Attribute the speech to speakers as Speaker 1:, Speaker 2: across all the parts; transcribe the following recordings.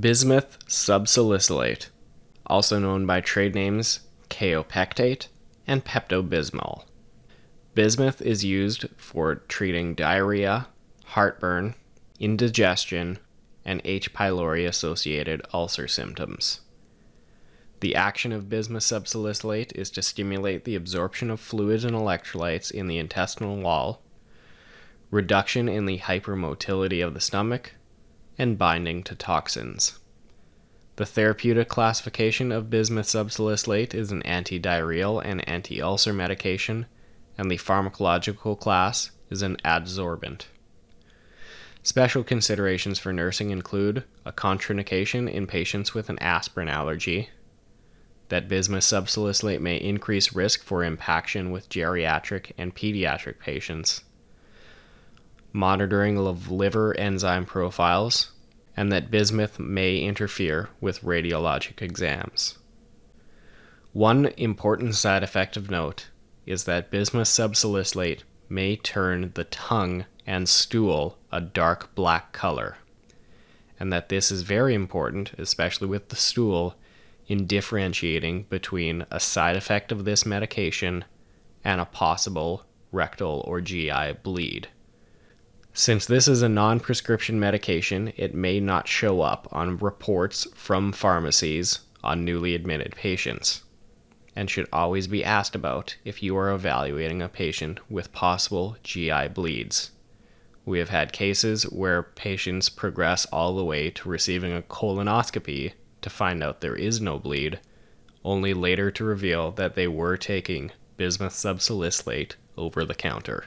Speaker 1: Bismuth subsalicylate, also known by trade names kaopectate and pepto-bismol. Bismuth is used for treating diarrhea, heartburn, indigestion, and H. pylori associated ulcer symptoms. The action of bismuth subsalicylate is to stimulate the absorption of fluids and electrolytes in the intestinal wall, reduction in the hypermotility of the stomach, and binding to toxins. The therapeutic classification of bismuth subsalicylate is an antidiarrheal and anti-ulcer medication, and the pharmacological class is an adsorbent. Special considerations for nursing include a contraindication in patients with an aspirin allergy, that bismuth subsalicylate may increase risk for impaction with geriatric and pediatric patients, monitoring of liver enzyme profiles, and that bismuth may interfere with radiologic exams. One important side effect of note is that bismuth subsalicylate may turn the tongue and stool a dark black color, and that this is very important, especially with the stool, in differentiating between a side effect of this medication and a possible rectal or GI bleed. Since this is a non prescription medication, it may not show up on reports from pharmacies on newly admitted patients, and should always be asked about if you are evaluating a patient with possible GI bleeds. We have had cases where patients progress all the way to receiving a colonoscopy to find out there is no bleed, only later to reveal that they were taking bismuth subsalicylate over the counter.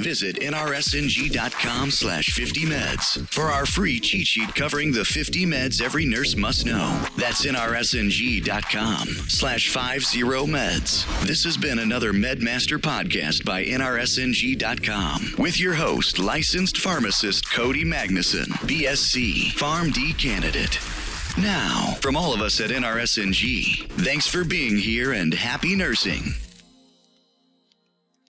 Speaker 2: Visit nrsng.com slash 50meds for our free cheat sheet covering the 50 meds every nurse must know. That's nrsng.com slash 50meds. This has been another MedMaster podcast by nrsng.com with your host, licensed pharmacist Cody Magnuson, BSc, PharmD candidate. Now, from all of us at NRSNG, thanks for being here and happy nursing.